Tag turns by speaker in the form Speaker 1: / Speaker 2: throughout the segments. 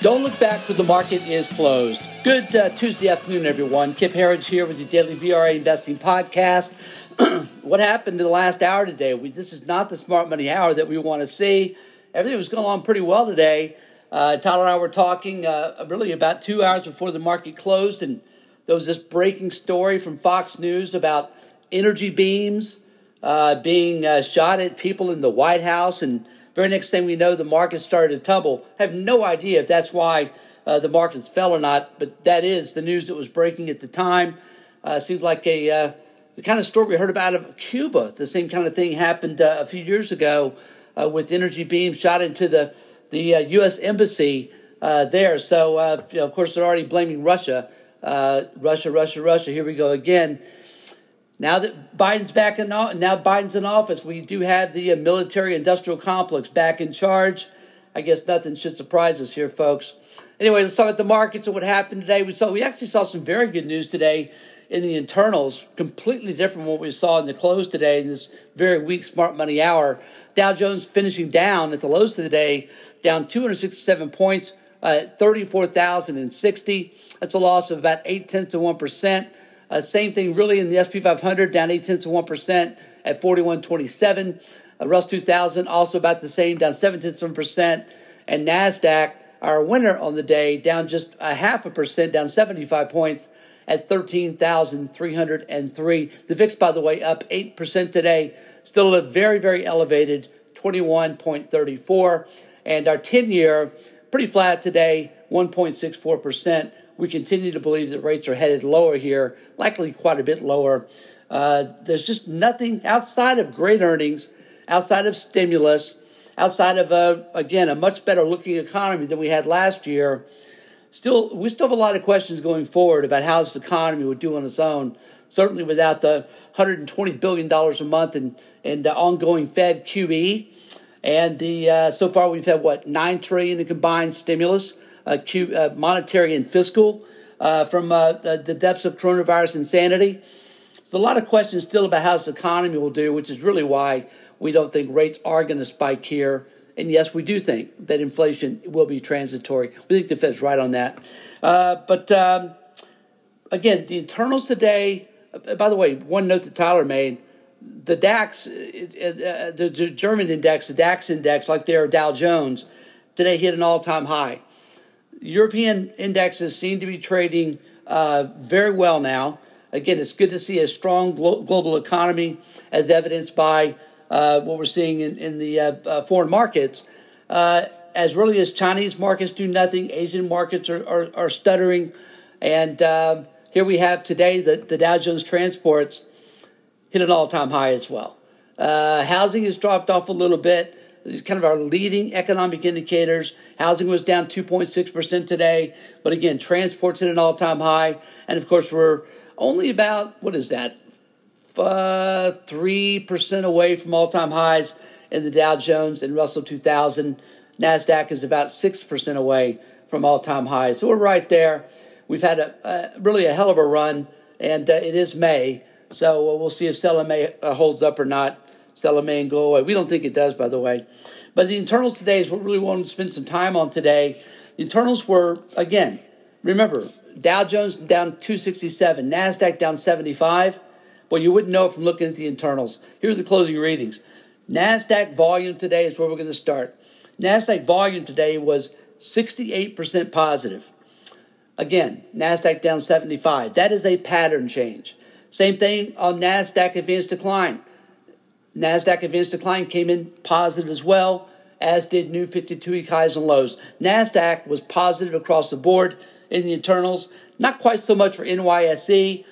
Speaker 1: Don't look back for the market is closed. Good uh, Tuesday afternoon, everyone. Kip Herriage here with the Daily VRA Investing Podcast. what happened in the last hour today? We, this is not the smart money hour that we want to see. Everything was going on pretty well today. Uh, Tyler and I were talking uh, really about two hours before the market closed, and there was this breaking story from Fox News about energy beams uh, being uh, shot at people in the White House and very next thing we know, the market started to tumble. I have no idea if that's why uh, the markets fell or not, but that is the news that was breaking at the time. Uh, seems like a uh, the kind of story we heard about of Cuba. The same kind of thing happened uh, a few years ago uh, with energy beams shot into the the U.S. Uh, embassy there. So, you know, of course, they're already blaming Russia. Russia, Russia, Russia. Here we go again. Now that Biden's back in now Biden's in office, we do have the uh, military industrial complex back in charge. I guess nothing should surprise us here, folks. Anyway, let's talk about the markets and what happened today. We saw we actually saw some very good news today in the internals, completely different from what we saw in the close today in this very weak smart money hour. Dow Jones finishing down at the lows of the day, down 267 points, uh, 34,060. That's a loss of about eight tenths of one percent. Uh, same thing really in the SP 500, down 8 tenths of 1% at 4127. Uh, Russ 2000 also about the same, down 7 tenths of 1%. And NASDAQ, our winner on the day, down just a half a percent, down 75 points at 13,303. The VIX, by the way, up 8% today, still a very, very elevated 21.34. And our 10 year, pretty flat today, 1.64% we continue to believe that rates are headed lower here, likely quite a bit lower. Uh, there's just nothing outside of great earnings, outside of stimulus, outside of a, again a much better looking economy than we had last year. Still, we still have a lot of questions going forward about how this economy would do on its own. Certainly, without the 120 billion dollars a month and and the ongoing Fed QE, and the uh, so far we've had what nine trillion in combined stimulus uh, uh, monetary and fiscal uh, from the, depths of coronavirus insanity. There's a lot of questions still about how this economy will do, which is really why we don't think rates are going to spike here. And yes, we do think that inflation will be transitory. We think the Fed's right on that. Uh, but um, again, the internals today, uh, by the way, one note that Tyler made the DAX, uh, the German index, the DAX index, like their Dow Jones, today hit an all time high. European indexes seem to be trading uh, very well now. Again, it's good to see a strong glo- global economy, as evidenced by uh, what we're seeing in, in the uh, uh foreign markets. Uh, as really as Chinese markets do nothing, Asian markets are, are, are stuttering. And um, here we have today the, the Dow Jones transports hit an all time high as well. Uh, housing has dropped off a little bit. Kind of our leading economic indicators Housing was down 2.6% today. But again, transport's at an all time high. And of course, we're only about, what is that, uh, 3% away from all time highs in the Dow Jones and Russell 2000. NASDAQ is about 6% away from all time highs. So we're right there. We've had a, a really a hell of a run, and uh, it is May. So uh, we'll see if Stella May holds up or not. And go away. We don't think it does, by the way. But the internals today is what we really want to spend some time on today. The internals were, again, remember, Dow Jones down 267, NASDAQ down 75. Well, you wouldn't know it from looking at the internals. Here's the closing readings. NASDAQ volume today is where we're going to start. NASDAQ volume today was 68% positive. Again, NASDAQ down 75. That is a pattern change. Same thing on NASDAQ advanced decline. NASDAQ advanced decline came in positive as well, as did new 52 week highs and lows. NASDAQ was positive across the board in the internals, not quite so much for NYSE,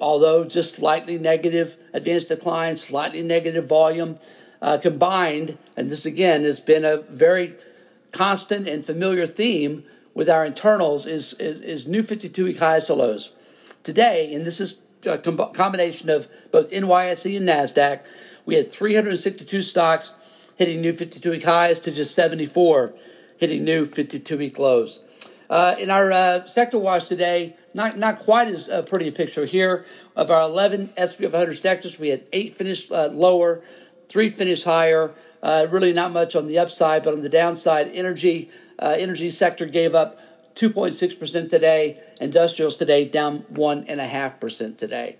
Speaker 1: although just slightly negative advanced decline, slightly negative volume uh, combined. And this again has been a very constant and familiar theme with our internals is, is, is new 52 week highs to lows. Today, and this is a combination of both NYSE and NASDAQ, we had 362 stocks hitting new 52 week highs to just 74 hitting new 52 week lows. Uh, in our uh, sector watch today, not, not quite as uh, pretty a picture here. Of our 11 SP 500 sectors, we had eight finished uh, lower, three finished higher. Uh, really not much on the upside, but on the downside, energy uh, energy sector gave up 2.6% today. Industrials today down 1.5% today.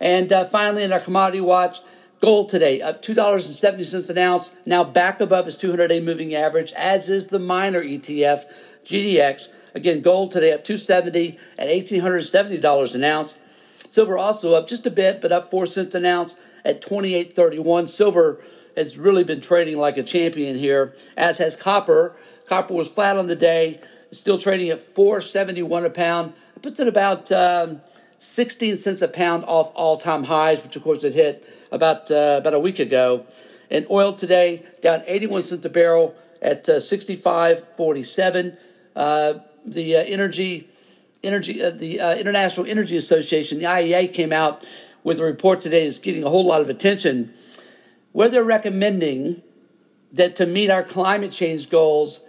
Speaker 1: And finally, in our commodity watch, gold today up $2.70 an ounce, now back above its 200 day moving average, as is the miner ETF, GDX. Again, gold today up 270 at $1,870 an ounce. Silver also up just a bit, but up 4 cents an ounce at 28.31. Silver has really been trading like a champion here, as has copper. Copper was flat on the day, still trading at 471 a pound. Puts it about um, 16 cents a pound off all-time highs, which of course it hit about uh, about a week ago. And oil today down 81 cents a barrel at uh, 65.47. Uh, the uh, energy energy uh, the uh, International Energy Association, the IEA, came out with a report today that's getting a whole lot of attention, where they're recommending that to meet our climate change goals,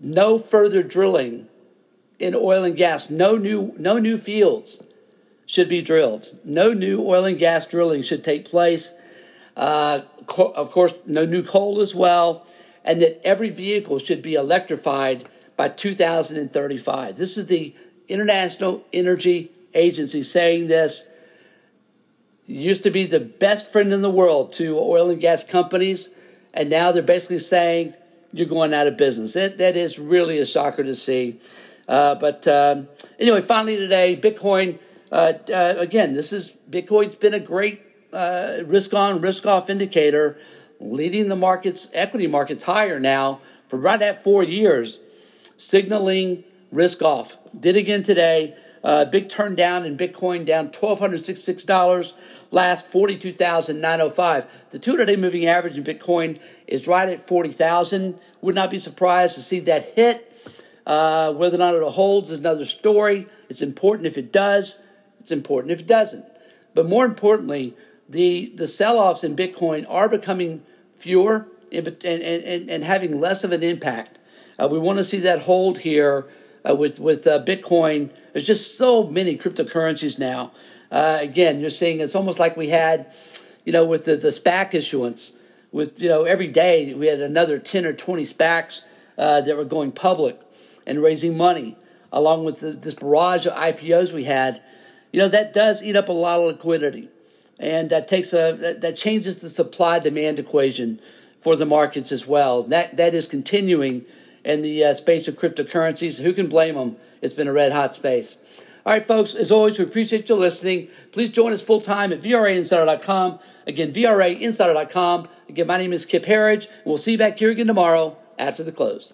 Speaker 1: no further drilling in oil and gas, no new no new fields should be drilled. No new oil and gas drilling should take place. Uh, co- of course, no new coal as well, and that every vehicle should be electrified by 2035. This is the International Energy Agency saying this. Used to be the best friend in the world to oil and gas companies, and now they're basically saying you're going out of business. That, that is really a shocker to see. Uh, but um, anyway, finally today, Bitcoin uh, uh, again, this is Bitcoin's been a great uh, risk on, risk off indicator, leading the markets, equity markets higher now for right at four years, signaling risk off. Did again today. Uh, big turn down in Bitcoin, down $1,266. Last 42,905. The 200 day moving average in Bitcoin is right at 40,000. Would not be surprised to see that hit. Uh, whether or not it holds is another story. It's important if it does. It's important if it doesn't. But more importantly, the, the sell offs in Bitcoin are becoming fewer and, and, and, and having less of an impact. Uh, we want to see that hold here uh, with, with uh, Bitcoin. There's just so many cryptocurrencies now. Uh, again, you're seeing it's almost like we had, you know, with the, the SPAC issuance, with, you know, every day we had another 10 or 20 SPACs uh, that were going public and raising money, along with the, this barrage of IPOs we had you know that does eat up a lot of liquidity, and that takes a that, that changes the supply demand equation for the markets as well. That that is continuing in the uh, space of cryptocurrencies. Who can blame them? It's been a red hot space. All right, folks, as always, we appreciate you listening. Please join us full time at VRAinsider.com. Again, VRAinsider.com. Again, my name is Kip Herriage, and we'll see you back here again tomorrow after the close.